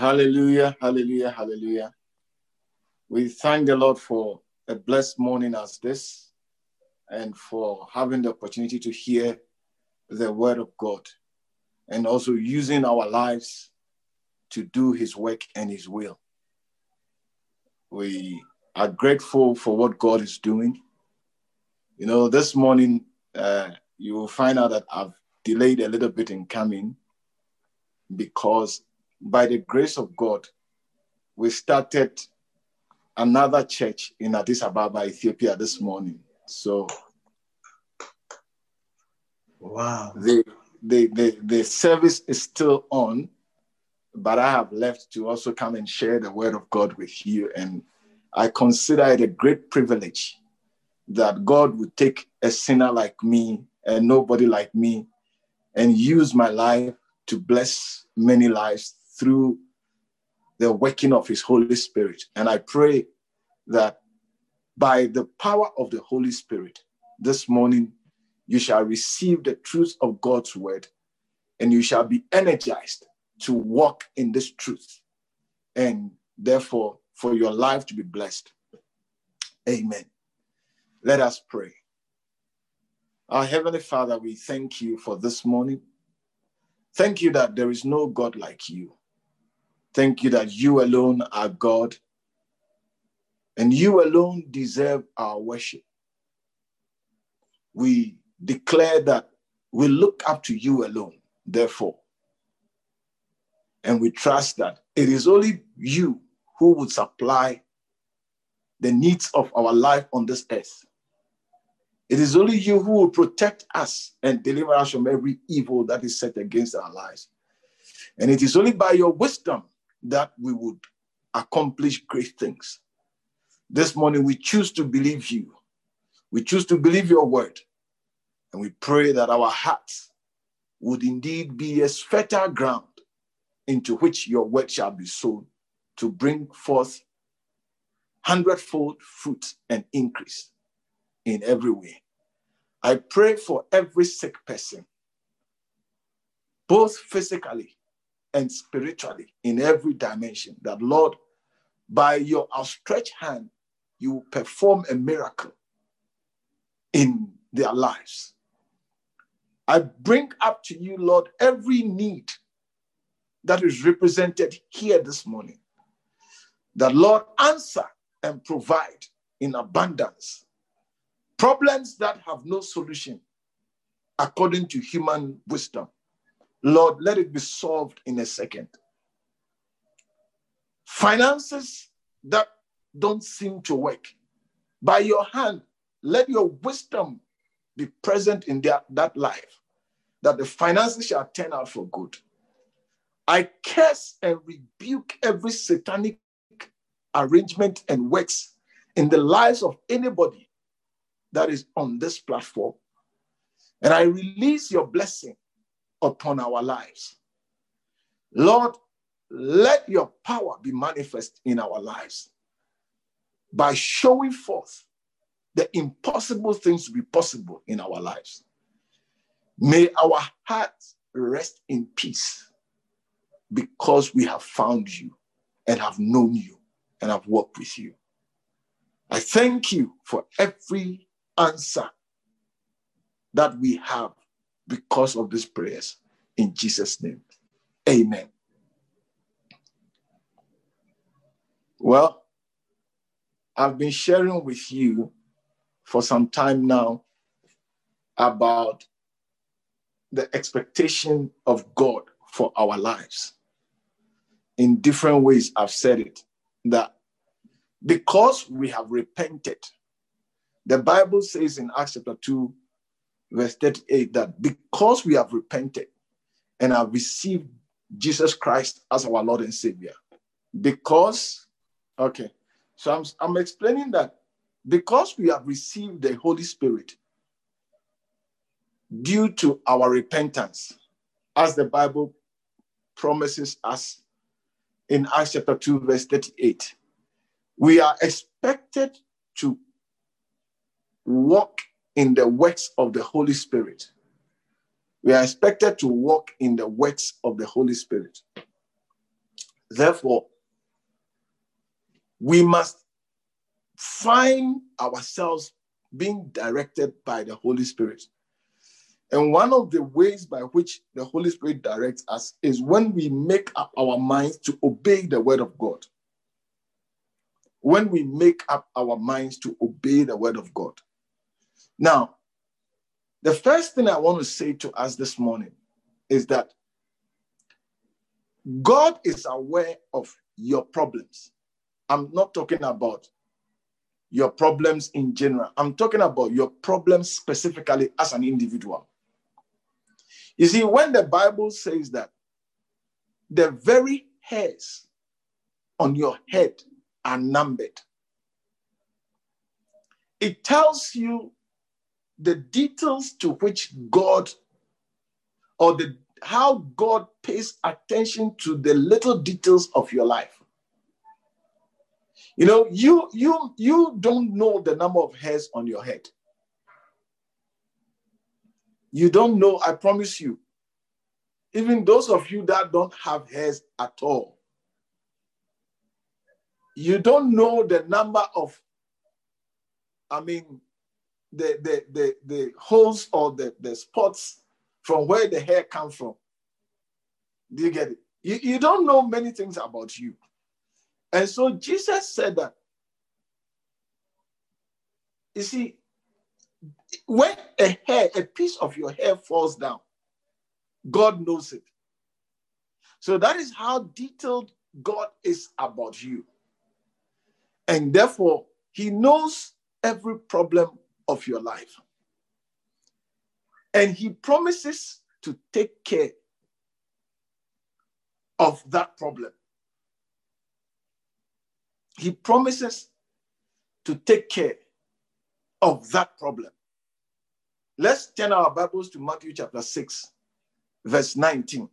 Hallelujah, hallelujah, hallelujah. We thank the Lord for a blessed morning as this and for having the opportunity to hear the word of God and also using our lives to do his work and his will. We are grateful for what God is doing. You know, this morning, uh, you will find out that I've delayed a little bit in coming because by the grace of God, we started another church in Addis Ababa, Ethiopia this morning. So, wow. The, the, the, the service is still on, but I have left to also come and share the word of God with you. And I consider it a great privilege that God would take a sinner like me and nobody like me and use my life to bless many lives through the working of his Holy Spirit. And I pray that by the power of the Holy Spirit, this morning you shall receive the truth of God's word and you shall be energized to walk in this truth and therefore for your life to be blessed. Amen. Let us pray. Our Heavenly Father, we thank you for this morning. Thank you that there is no God like you. Thank you that you alone are God and you alone deserve our worship. We declare that we look up to you alone, therefore. And we trust that it is only you who would supply the needs of our life on this earth. It is only you who will protect us and deliver us from every evil that is set against our lives. And it is only by your wisdom that we would accomplish great things. This morning, we choose to believe you. We choose to believe your word. And we pray that our hearts would indeed be a fertile ground into which your word shall be sown to bring forth hundredfold fruit and increase in every way. I pray for every sick person, both physically and spiritually in every dimension. That, Lord, by your outstretched hand, you perform a miracle in their lives. I bring up to you, Lord, every need that is represented here this morning. That, Lord, answer and provide in abundance problems that have no solution according to human wisdom. Lord, let it be solved in a second. Finances that don't seem to work. By your hand, let your wisdom be present in their, that life, that the finances shall turn out for good. I curse and rebuke every satanic arrangement and works in the lives of anybody that is on this platform. And I release your blessing upon our lives. Lord, let your power be manifest in our lives by showing forth the impossible things to be possible in our lives. May our hearts rest in peace because we have found you and have known you and have worked with you. I thank you for every answer that we have because of these prayers. In Jesus' name, amen. Well, I've been sharing with you for some time now about the expectation of God for our lives. In different ways, I've said it that because we have repented, the Bible says in Acts chapter 2, verse 38 that because we have repented and have received Jesus Christ as our Lord and Savior. Because, okay, so I'm, I'm explaining that because we have received the Holy Spirit due to our repentance, as the Bible promises us in Acts chapter 2, verse 38, we are expected to walk in the works of the Holy Spirit. We are expected to walk in the works of the Holy Spirit. Therefore, we must find ourselves being directed by the Holy Spirit. And one of the ways by which the Holy Spirit directs us is when we make up our minds to obey the word of God. When we make up our minds to obey the word of God. Now, the first thing I want to say to us this morning is that God is aware of your problems. I'm not talking about your problems in general. I'm talking about your problems specifically as an individual. You see, when the Bible says that the very hairs on your head are numbered, it tells you the details to which God or the how God pays attention to the little details of your life. You know, you you you don't know the number of hairs on your head. You don't know, I promise you. Even those of you that don't have hairs at all, you don't know the number of, I mean, the the the, the holes or the, the spots from where the hair comes from. Do you get it? You, you don't know many things about you. And so Jesus said that. You see, when a hair, a piece of your hair falls down, God knows it. So that is how detailed God is about you. And therefore, He knows every problem of your life. And he promises to take care of that problem. He promises to take care of that problem. Let's turn our Bibles to Matthew chapter 6, verse 19.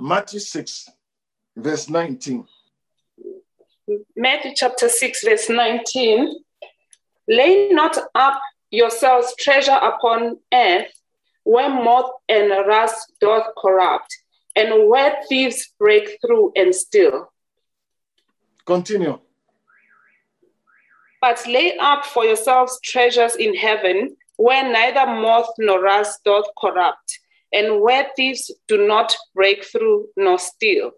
Matthew 6, verse 19. Matthew chapter 6, verse 19. Lay not up yourselves treasure upon earth, where moth and rust doth corrupt, and where thieves break through and steal. Continue. But lay up for yourselves treasures in heaven, where neither moth nor rust doth corrupt, and where thieves do not break through nor steal.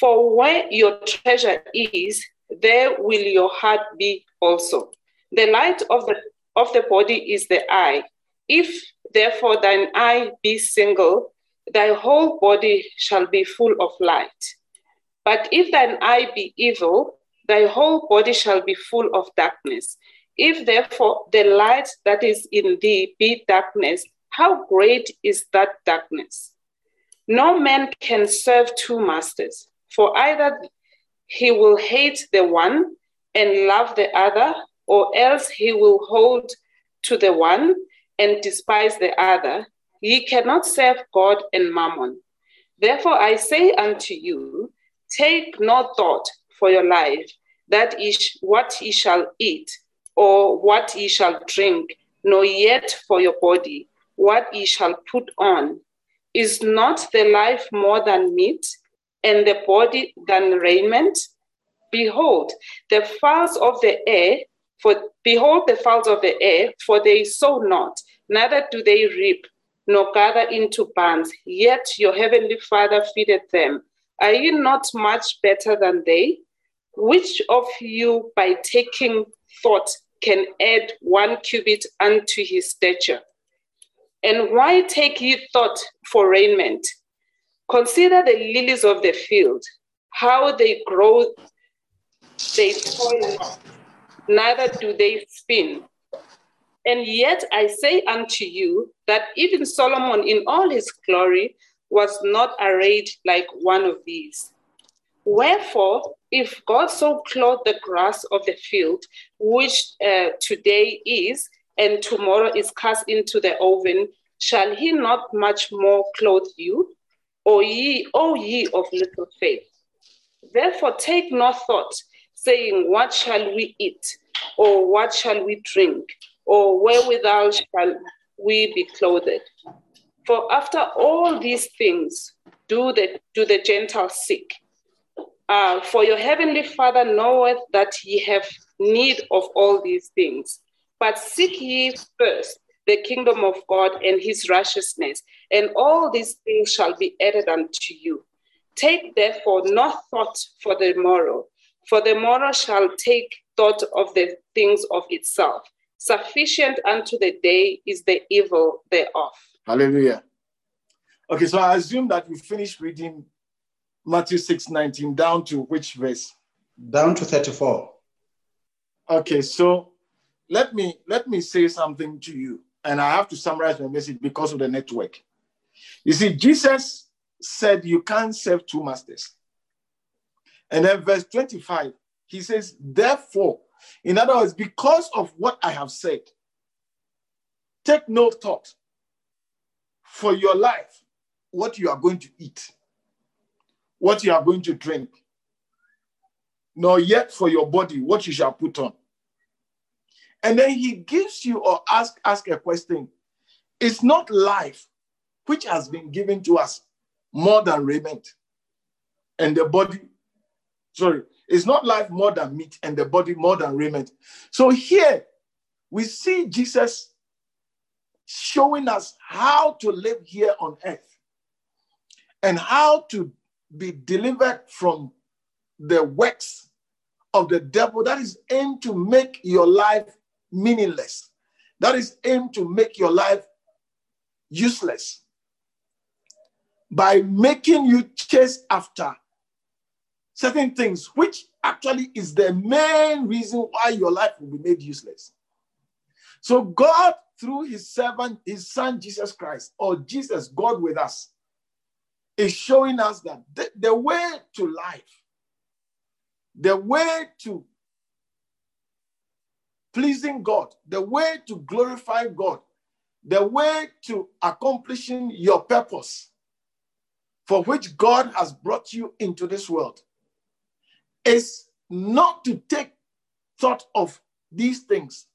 For where your treasure is, there will your heart be also. The light of the of the body is the eye. If therefore thine eye be single, thy whole body shall be full of light. But if thine eye be evil, thy whole body shall be full of darkness. If therefore the light that is in thee be darkness, how great is that darkness? No man can serve two masters, for either he will hate the one and love the other, or else he will hold to the one and despise the other. Ye cannot serve God and mammon. Therefore I say unto you, take no thought for your life, that is what ye shall eat, or what ye shall drink, nor yet for your body, what ye shall put on. Is not the life more than meat, and the body than raiment? Behold, the fowls of the air for behold the fowls of the air, for they sow not, neither do they reap, nor gather into barns, yet your heavenly Father feedeth them. Are you not much better than they? Which of you, by taking thought, can add one cubit unto his stature? And why take ye thought for raiment? Consider the lilies of the field, how they grow, they toil not neither do they spin. And yet I say unto you that even Solomon in all his glory was not arrayed like one of these. Wherefore, if God so clothed the grass of the field, which uh, today is, and tomorrow is cast into the oven, shall he not much more clothe you? O ye, O ye of little faith. Therefore take no thought, saying, What shall we eat? Or what shall we drink? Or wherewithal shall we be clothed? For after all these things do the, do the Gentiles seek. Uh, for your heavenly Father knoweth that ye have need of all these things. But seek ye first the kingdom of God and his righteousness, and all these things shall be added unto you. Take therefore no thought for the morrow, for the morrow shall take thought of the things of itself. Sufficient unto the day is the evil thereof. Hallelujah. Okay, so I assume that you finished reading Matthew 6 19 down to which verse? Down to 34. Okay, so let me let me say something to you, and I have to summarize my message because of the network. You see, Jesus said you can't serve two masters. And then verse 25, he says, therefore, in other words, because of what I have said, take no thought for your life, what you are going to eat, what you are going to drink, nor yet for your body, what you shall put on. And then he gives you or ask, ask a question. It's not life which has been given to us more than raiment and the body sorry. It's not life more than meat and the body more than raiment. So here we see jesus showing us how to live here on earth and how to be delivered from the works of the devil that is aimed to make your life meaningless that is aimed to make your life useless. By making you chase after certain things, which actually is the main reason why your life will be made useless. So, God, through his servant, his son Jesus Christ, or Jesus, God with us, is showing us that the, the way to life, the way to pleasing God, the way to glorify God, the way to accomplishing your purpose for which God has brought you into this world is not to take thought of these things.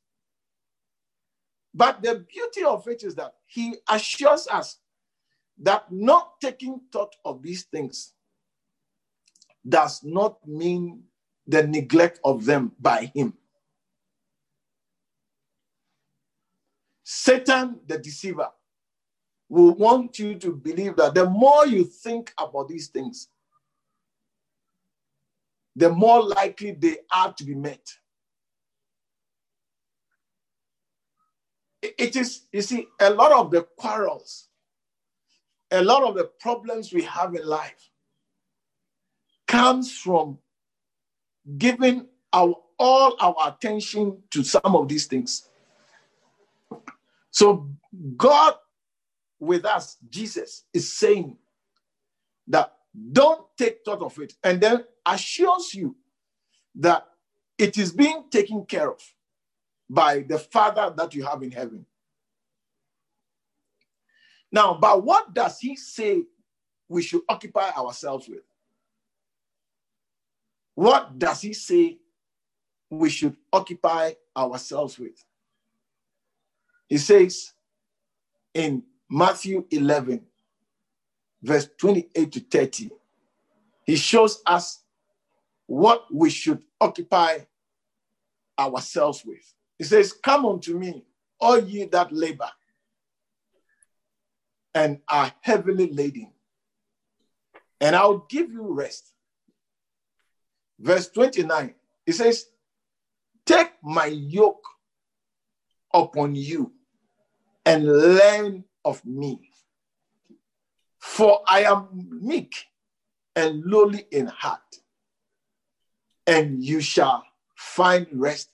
But the beauty of it is that he assures us that not taking thought of these things does not mean the neglect of them by him. Satan, the deceiver, will want you to believe that the more you think about these things, the more likely they are to be met. It is, you see, a lot of the quarrels, a lot of the problems we have in life comes from giving our all our attention to some of these things. So God with us, Jesus is saying that don't take thought of it, and then assures you that it is being taken care of by the Father that you have in heaven. Now, but what does he say we should occupy ourselves with? What does he say we should occupy ourselves with? He says in Matthew 11, verse 28 to 30, he shows us what we should occupy ourselves with. He says, Come unto me, all ye that labor and are heavily laden, and I'll give you rest. Verse 29, he says, Take my yoke upon you and learn of me. For I am meek and lowly in heart, and you shall find rest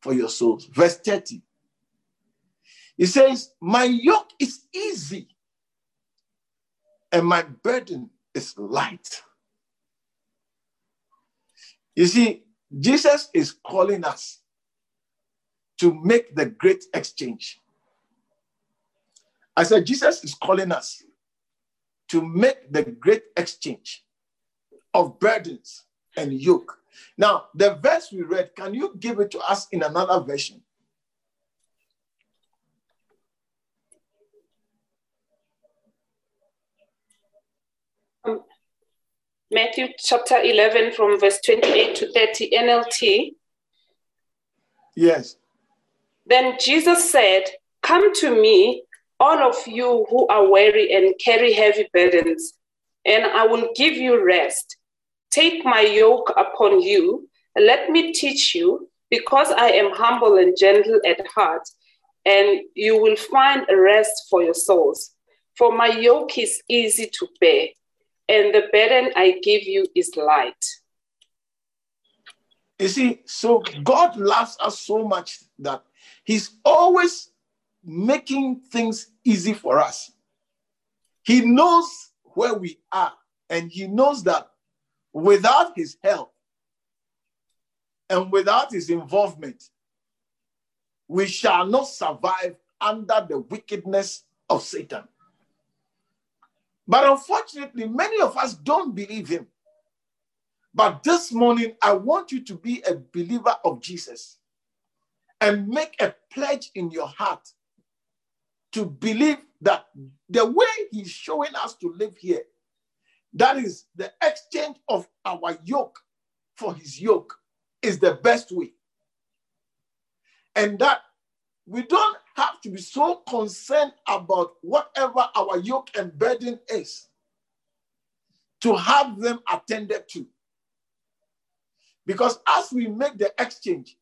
for your souls. Verse 30. He says, My yoke is easy and my burden is light. You see, Jesus is calling us to make the great exchange. I said, Jesus is calling us to make the great exchange of burdens and yoke. Now, the verse we read, can you give it to us in another version? Um, Matthew chapter 11, from verse 28 to 30, NLT. Yes. Then Jesus said, Come to me, all of you who are weary and carry heavy burdens, and I will give you rest. Take my yoke upon you, let me teach you, because I am humble and gentle at heart, and you will find rest for your souls. For my yoke is easy to bear, and the burden I give you is light. You see, so God loves us so much that He's always making things easy for us. He knows where we are, and He knows that without His help and without His involvement, we shall not survive under the wickedness of Satan. But unfortunately, many of us don't believe him. But this morning, I want you to be a believer of Jesus and make a pledge in your heart to believe that the way he's showing us to live here, that is the exchange of our yoke for his yoke, is the best way. And that we don't have to be so concerned about whatever our yoke and burden is to have them attended to. Because as we make the exchange,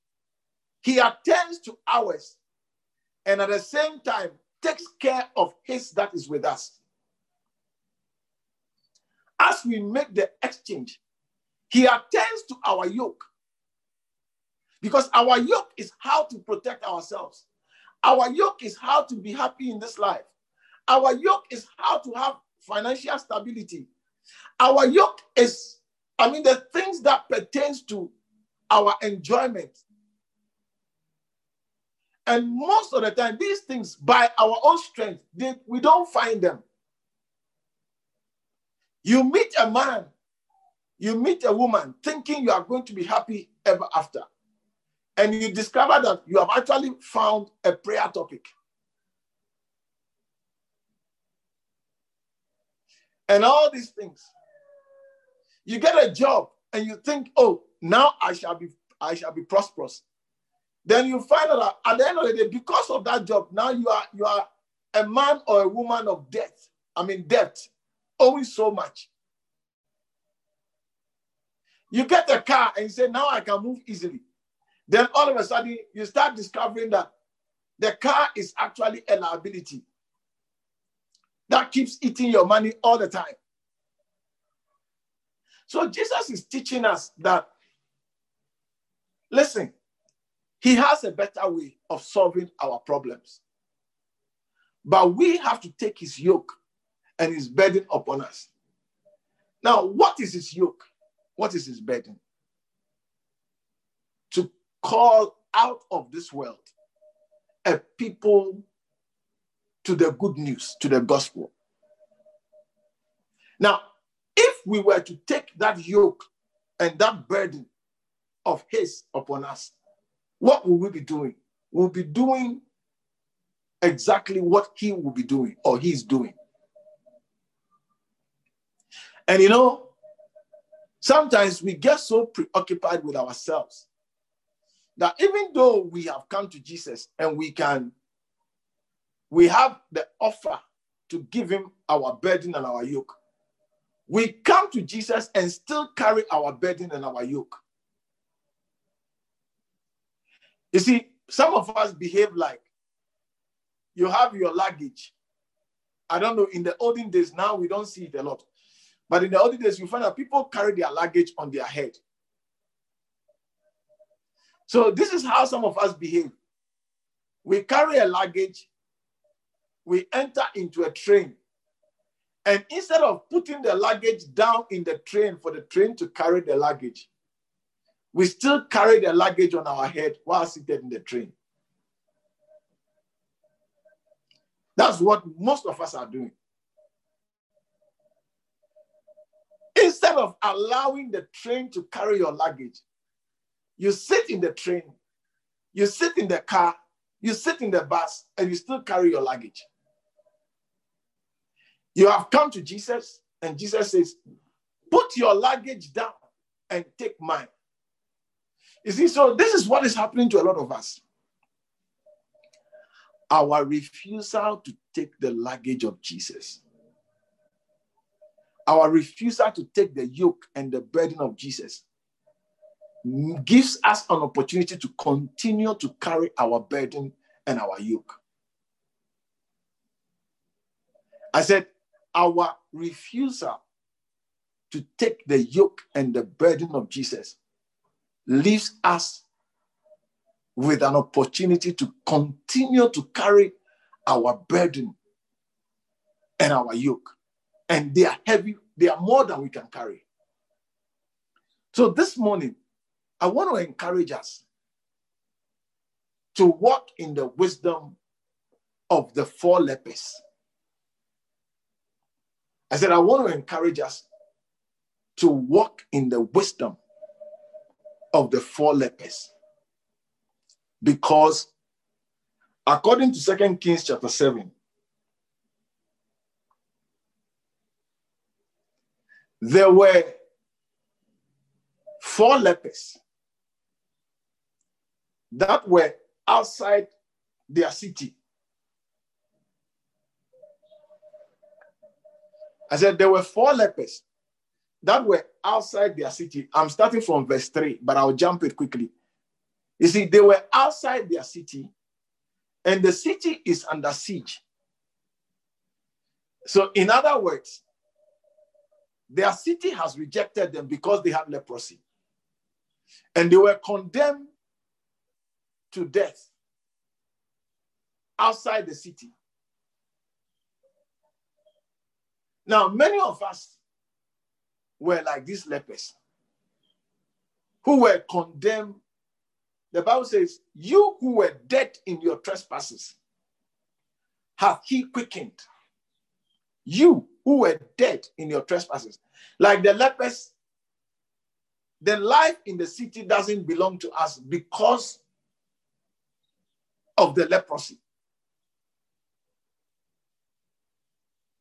he attends to ours and at the same time takes care of his that is with us. As we make the exchange, he attends to our yoke. Because our yoke is how to protect ourselves. Our yoke is how to be happy in this life. Our yoke is how to have financial stability. Our yoke is, I mean, the things that pertains to our enjoyment. And most of the time, these things, by our own strength, they, we don't find them. You meet a man, you meet a woman thinking you are going to be happy ever after and you discover that you have actually found a prayer topic. And all these things. You get a job and you think, oh, now I shall be I shall be prosperous. Then you find out at the end of the day, because of that job, now you are you are a man or a woman of debt. I mean debt, owing so much. You get a car and you say, now I can move easily. Then all of a sudden, you start discovering that the car is actually a liability that keeps eating your money all the time. So Jesus is teaching us that, listen, he has a better way of solving our problems. But we have to take his yoke and his burden upon us. Now, what is his yoke? What is his burden? To call out of this world a people to the good news, to the gospel. Now, if we were to take that yoke and that burden of his upon us, what will we be doing? We'll be doing exactly what he will be doing or he's doing. And you know, sometimes we get so preoccupied with ourselves that even though we have come to Jesus and we can, we have the offer to give him our burden and our yoke. We come to Jesus and still carry our burden and our yoke. You see, some of us behave like you have your luggage. I don't know, in the olden days, now we don't see it a lot. But in the olden days, you find that people carry their luggage on their head. So this is how some of us behave. We carry a luggage, we enter into a train, And instead of putting the luggage down in the train for the train to carry the luggage, we still carry the luggage on our head while seated in the train. That's what most of us are doing. Instead of allowing the train to carry your luggage, you sit in the train, you sit in the car, you sit in the bus, and you still carry your luggage. You have come to Jesus, and Jesus says, Put your luggage down and take mine. You see, so this is what is happening to a lot of us. Our refusal to take the luggage of Jesus, our refusal to take the yoke and the burden of Jesus gives us an opportunity to continue to carry our burden and our yoke. I said, our refusal to take the yoke and the burden of Jesus leaves us with an opportunity to continue to carry our burden and our yoke. And they are heavy, they are more than we can carry. So this morning, I want to encourage us to walk in the wisdom of the four lepers. I said, I want to encourage us to walk in the wisdom of the four lepers. Because according to Second Kings chapter 7, there were four lepers that were outside their city. I said there were four lepers that were outside their city. I'm starting from verse 3, but I'll jump it quickly. You see, they were outside their city, and the city is under siege. So, in other words, their city has rejected them because they had leprosy. And they were condemned to death outside the city. Now, many of us were like these lepers who were condemned. The Bible says, You who were dead in your trespasses, hath he quickened. You who were dead in your trespasses. Like the lepers, the life in the city doesn't belong to us because of the leprosy.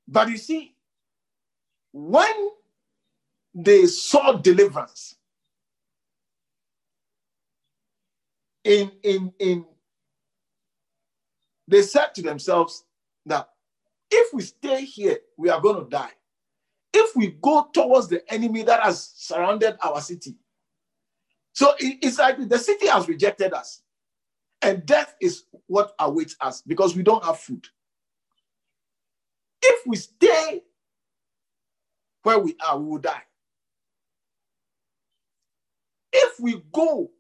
But you see, when they saw deliverance in in in they said to themselves that if we stay here we are going to die if we go towards the enemy that has surrounded our city so it's like the city has rejected us and death is what awaits us because we don't have food if we stay where we are, we will die. If we go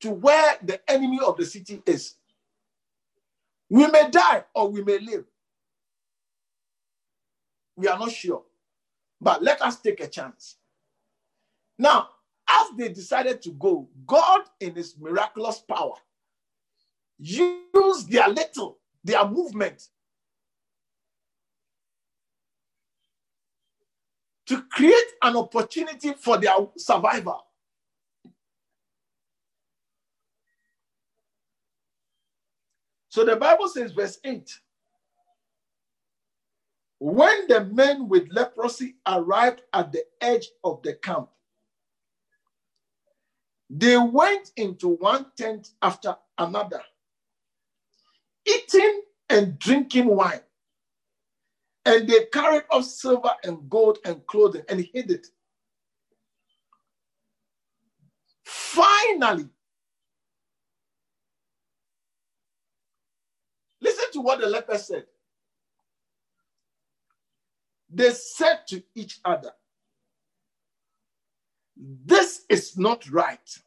to where the enemy of the city is, we may die or we may live. We are not sure. But let us take a chance. Now, as they decided to go, God, in his miraculous power, used their little, their movement to create an opportunity for their survival. So the Bible says, verse 8 When the men with leprosy arrived at the edge of the camp, they went into one tent after another, eating and drinking wine. And they carried off silver and gold and clothing and hid it. Finally, listen to what the leper said. They said to each other, This is not right.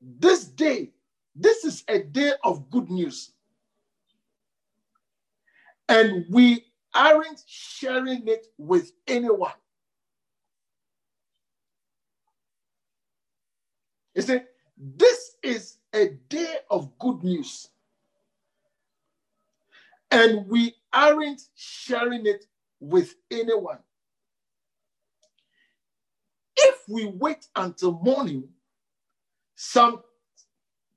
This day, this is a day of good news and we aren't sharing it with anyone. You see, this is a day of good news. And we aren't sharing it with anyone. If we wait until morning, some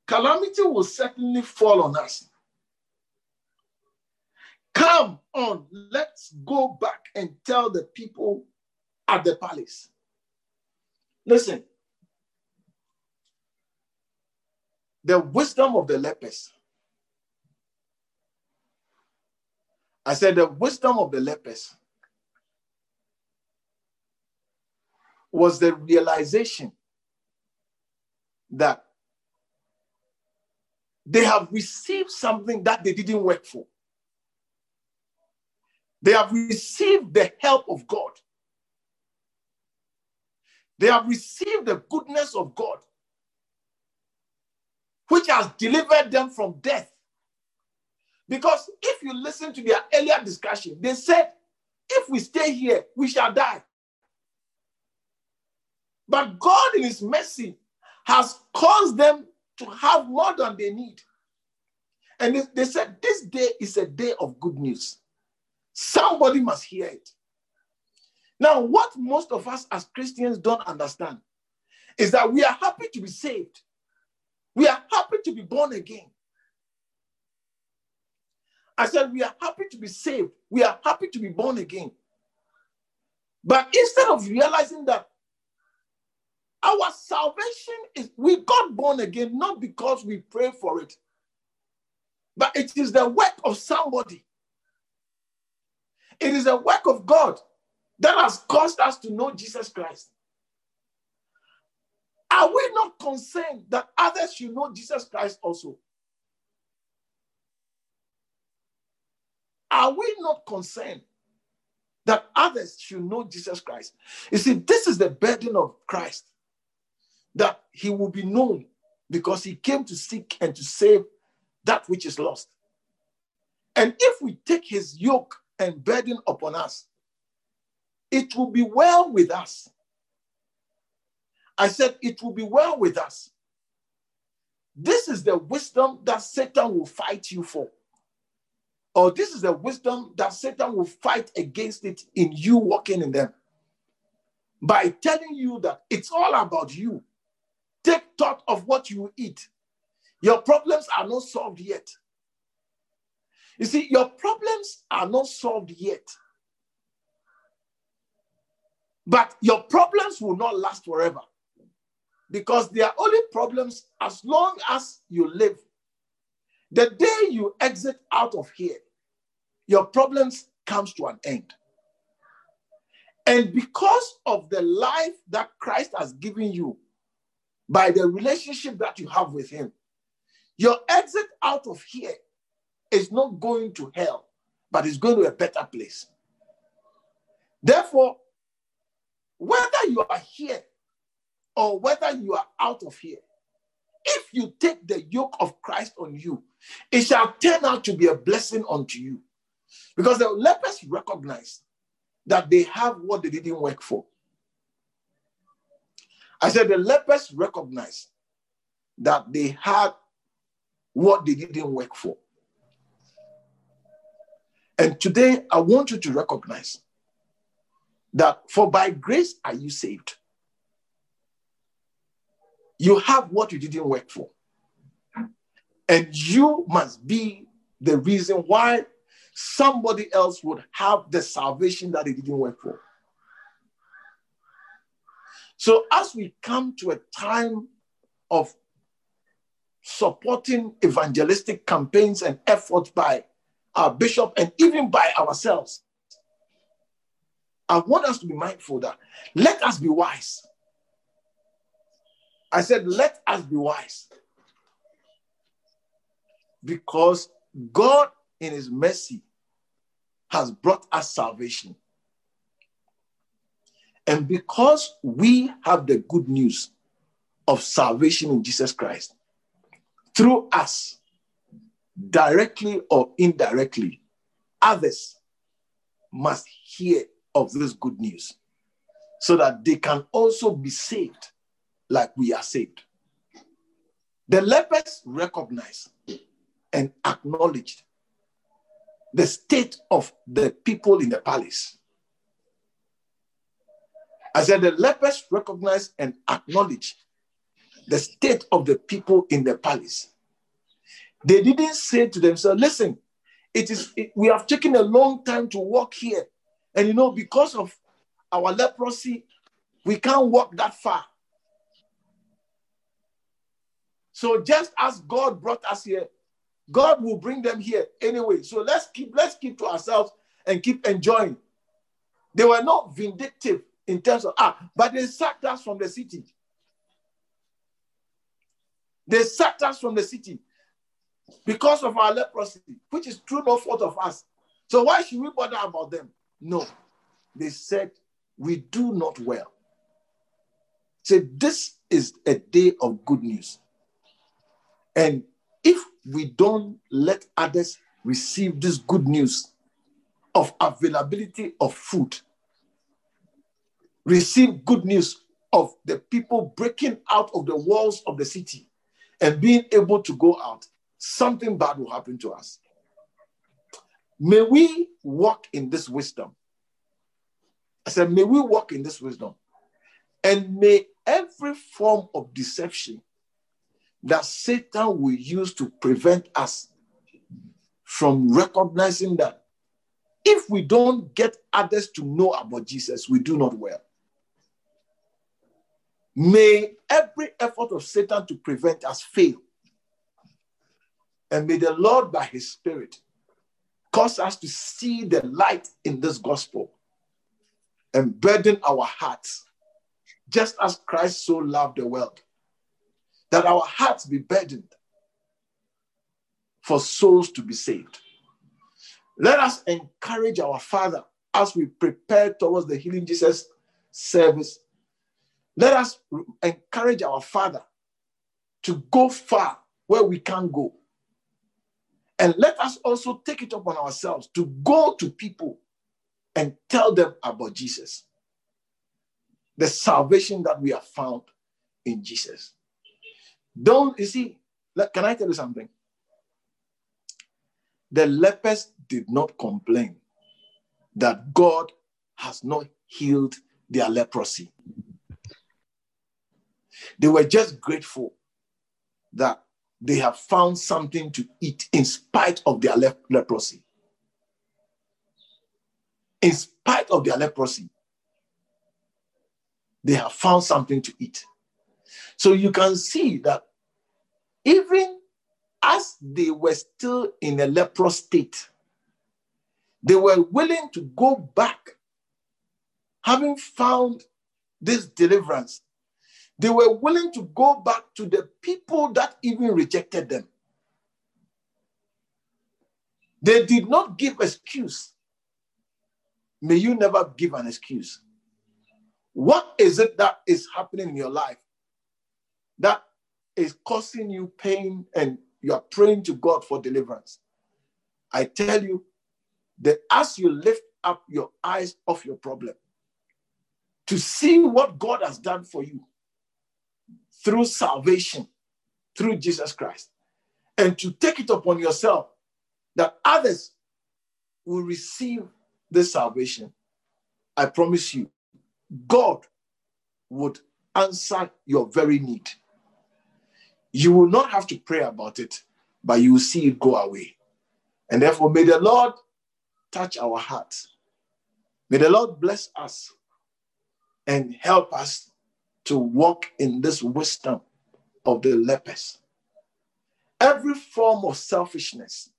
calamity will certainly fall on us. Come on, let's go back and tell the people at the palace. Listen, the wisdom of the lepers. I said, the wisdom of the lepers was the realization that they have received something that they didn't work for. They have received the help of God. They have received the goodness of God, which has delivered them from death. Because if you listen to their earlier discussion, they said, if we stay here, we shall die. But God, in His mercy, has caused them to have more than they need. And they, said, This day is a day of good news. Somebody must hear it. Now, what most of us as Christians don't understand is that we are happy to be saved. We are happy to be born again. I said, we are happy to be saved. We are happy to be born again. But instead of realizing that our salvation is, we got born again not because we pray for it, but it is the work of somebody. It is a work of God that has caused us to know Jesus Christ. Are we not concerned that others should know Jesus Christ also? Are we not concerned that others should know Jesus Christ? You see, this is the burden of Christ that he will be known because he came to seek and to save that which is lost. And if we take his yoke and burden upon us, it will be well with us. I said, it will be well with us. This is the wisdom that Satan will fight you for. Or this is the wisdom that Satan will fight against it in you walking in them. By telling you that it's all about you. Take thought of what you eat. Your problems are not solved yet. You see, your problems are not solved yet. But your problems will not last forever because they are only problems as long as you live. The day you exit out of here, your problems comes to an end. And because of the life that Christ has given you by the relationship that you have with him, your exit out of here is not going to hell, but it's going to a better place. Therefore, whether you are here or whether you are out of here, if you take the yoke of Christ on you, it shall turn out to be a blessing unto you. Because the lepers recognized that they have what they didn't work for. I said the lepers recognized that they had what they didn't work for. And today, I want you to recognize that for by grace are you saved. You have what you didn't work for. And you must be the reason why somebody else would have the salvation that they didn't work for. So, as we come to a time of supporting evangelistic campaigns and efforts by our bishop, and even by ourselves. I want us to be mindful that let us be wise. I said, let us be wise. Because God, in His mercy, has brought us salvation. And because we have the good news of salvation in Jesus Christ, through us, directly or indirectly, others must hear of this good news so that they can also be saved like we are saved. The lepers recognized and acknowledged the state of the people in the palace. I said the lepers recognized and acknowledged the state of the people in the palace. They didn't say to themselves, listen, it is it, we have taken a long time to walk here. And you know, because of our leprosy, we can't walk that far. So just as God brought us here, God will bring them here anyway. So let's keep let's keep to ourselves and keep enjoying. They were not vindictive in terms of ah, but they sacked us from the city. They sacked us from the city because of our leprosy, which is true no fault of us. So why should we bother about them? No. They said, We do not well. Say, this is a day of good news. And if we don't let others receive this good news of availability of food, receive good news of the people breaking out of the walls of the city and being able to go out, something bad will happen to us. May we walk in this wisdom. I said, may we walk in this wisdom. And may every form of deception that Satan will use to prevent us from recognizing that if we don't get others to know about Jesus, we do not well. May every effort of Satan to prevent us fail. And may the Lord, by his Spirit, cause us to see the light in this gospel and burden our hearts, just as Christ so loved the world, that our hearts be burdened for souls to be saved. Let us encourage our Father as we prepare towards the Healing Jesus service let us encourage our Father to go far where we can't go. And let us also take it upon ourselves to go to people and tell them about Jesus. The salvation that we have found in Jesus. Don't, you see, can I tell you something? The lepers did not complain that God has not healed their leprosy. They were just grateful that they have found something to eat in spite of their le- leprosy. In spite of their leprosy, they have found something to eat. So you can see that even as they were still in a leprous state, they were willing to go back, having found this deliverance they were willing to go back to the people that even rejected them. They did not give excuse. May you never give an excuse. What is it that is happening in your life that is causing you pain and you are praying to God for deliverance? I tell you that as you lift up your eyes off your problem to see what God has done for you, through salvation, through Jesus Christ, and to take it upon yourself that others will receive this salvation, I promise you, God would answer your very need. You will not have to pray about it, but you will see it go away. And therefore, may the Lord touch our hearts. May the Lord bless us and help us to walk in this wisdom of the lepers. Every form of selfishness,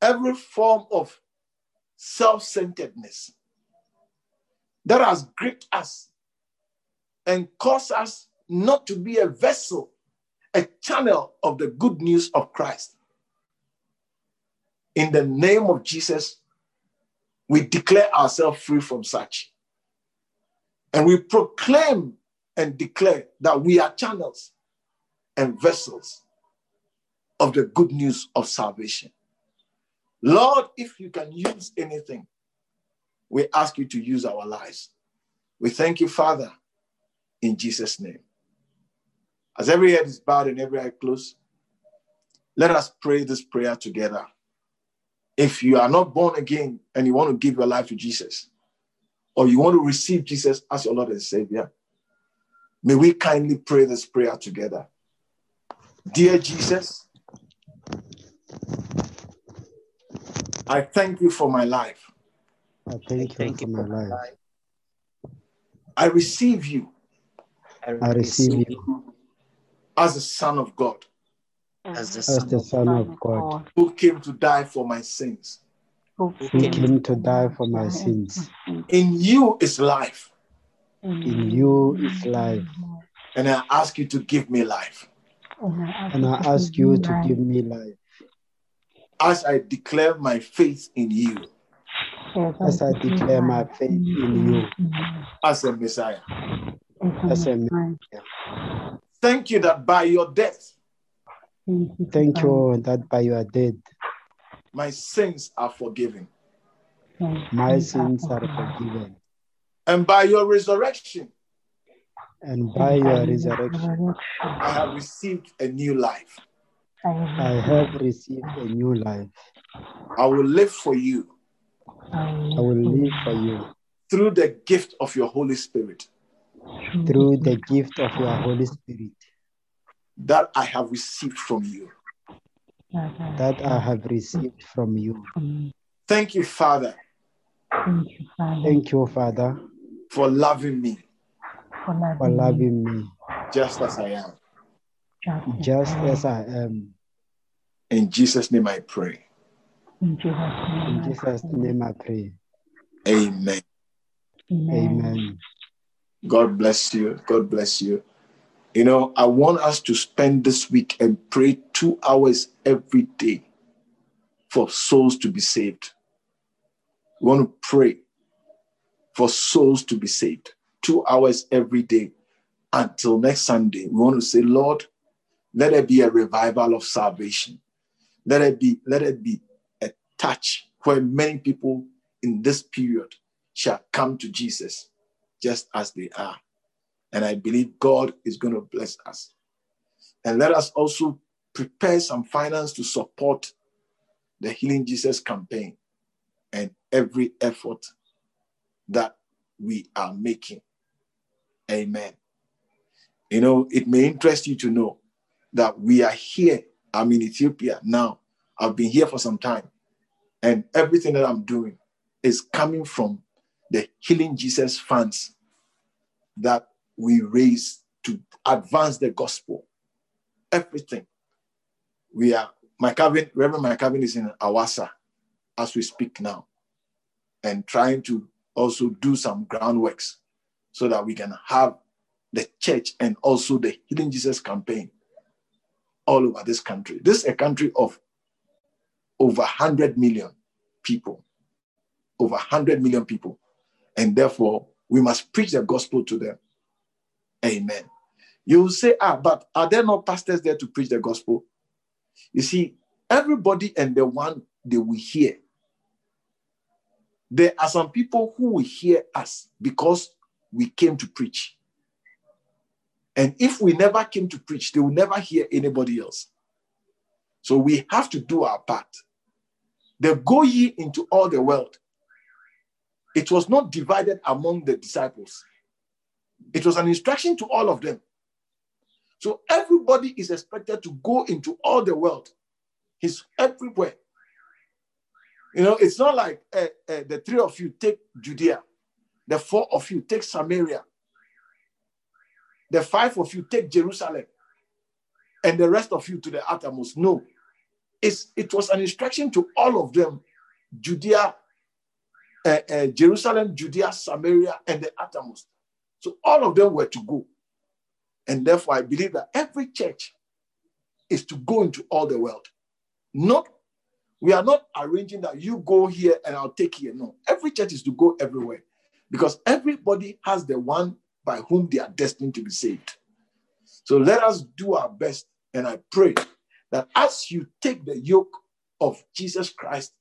every form of self centeredness that has gripped us and caused us not to be a vessel, a channel of the good news of Christ. In the name of Jesus, we declare ourselves free from such. And we proclaim and declare that we are channels and vessels of the good news of salvation. Lord, if you can use anything, we ask you to use our lives. We thank you, Father, in Jesus' name. As every head is bowed and every eye closed, let us pray this prayer together. If you are not born again and you want to give your life to Jesus, or you want to receive Jesus as your Lord and Savior, may we kindly pray this prayer together. Dear Jesus, I thank you for my life. I thank, Thank you you for for my life. I receive you I receive you as the Son of God as the as Son the of Son of God. Who came to die for my sins. who who came came to die for my sins. In you is life, In you is life. and I ask you to give me life. And I ask you to give me life. As I declare my faith in you. As I declare my faith in you. as a Messiah. as a Thank you that by your death, Thank you that by your death, my sins are forgiven. my sins are forgiven. And by your resurrection, And by your resurrection, I have received a new life. I have received a new life. I will live for you I will live for you through the gift of your Holy Spirit through the gift of your Holy Spirit that I have received from you. that I have received from you. Thank you, Father, Thank you, Father, Thank you, Father. for loving me for loving me just as I am. just as I am. In Jesus' name I pray. In Jesus' name I pray. Amen. Amen. God bless you. God bless you. You know, I want us to spend this week and pray two hours every day for souls to be saved. We want to pray for souls to be saved. Two hours every day until next Sunday. We want to say, Lord, let it be a revival of salvation. Let it be, let it be a touch where many people in this period shall come to Jesus just as they are. And I believe God is going to bless us. And let us also prepare some finance to support the Healing Jesus campaign and every effort that we are making. Amen. You know, it may interest you to know that we are here. I'm in Ethiopia now. I've been here for some time. And everything that I'm doing is coming from the Healing Jesus funds that we raise to advance the gospel. Everything. We are, my cabin, Reverend my cabin is in Awasa as we speak now, and trying to also do some groundworks so that we can have the church and also the Healing Jesus campaign all over this country. This is a country of over 100 million people, over 100 million people. And therefore, we must preach the gospel to them. Amen. You will say, ah, but are there no pastors there to preach the gospel? You see, everybody and the one they will hear. There are some people who will hear us because we came to preach. And if we never came to preach, they will never hear anybody else. So we have to do our part. The go ye into all the world. It was not divided among the disciples. It was an instruction to all of them. So everybody is expected to go into all the world. He's everywhere. You know, it's not like uh, uh, the three of you take Judea, the four of you take Samaria, the five of you take Jerusalem, and the rest of you to the uttermost. No, it's, it was an instruction to all of them Judea, uh, uh, Jerusalem, Judea, Samaria, and the uttermost. So all of them were to go. And therefore, I believe that every church is to go into all the world. Not, we are not arranging that you go here and I'll take here. No, every church is to go everywhere because everybody has the one by whom they are destined to be saved. So let us do our best. And I pray that as you take the yoke of Jesus Christ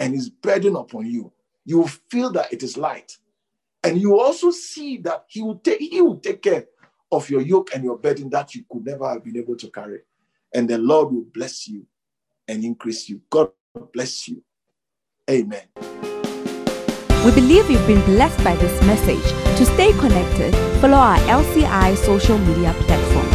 and his burden upon you, you will feel that it is light. And you also see that he will take he will take care of your yoke and your burden that you could never have been able to carry. And the Lord will bless you and increase you. God bless you. Amen. We believe you've been blessed by this message. To stay connected, follow our LCI social media platform.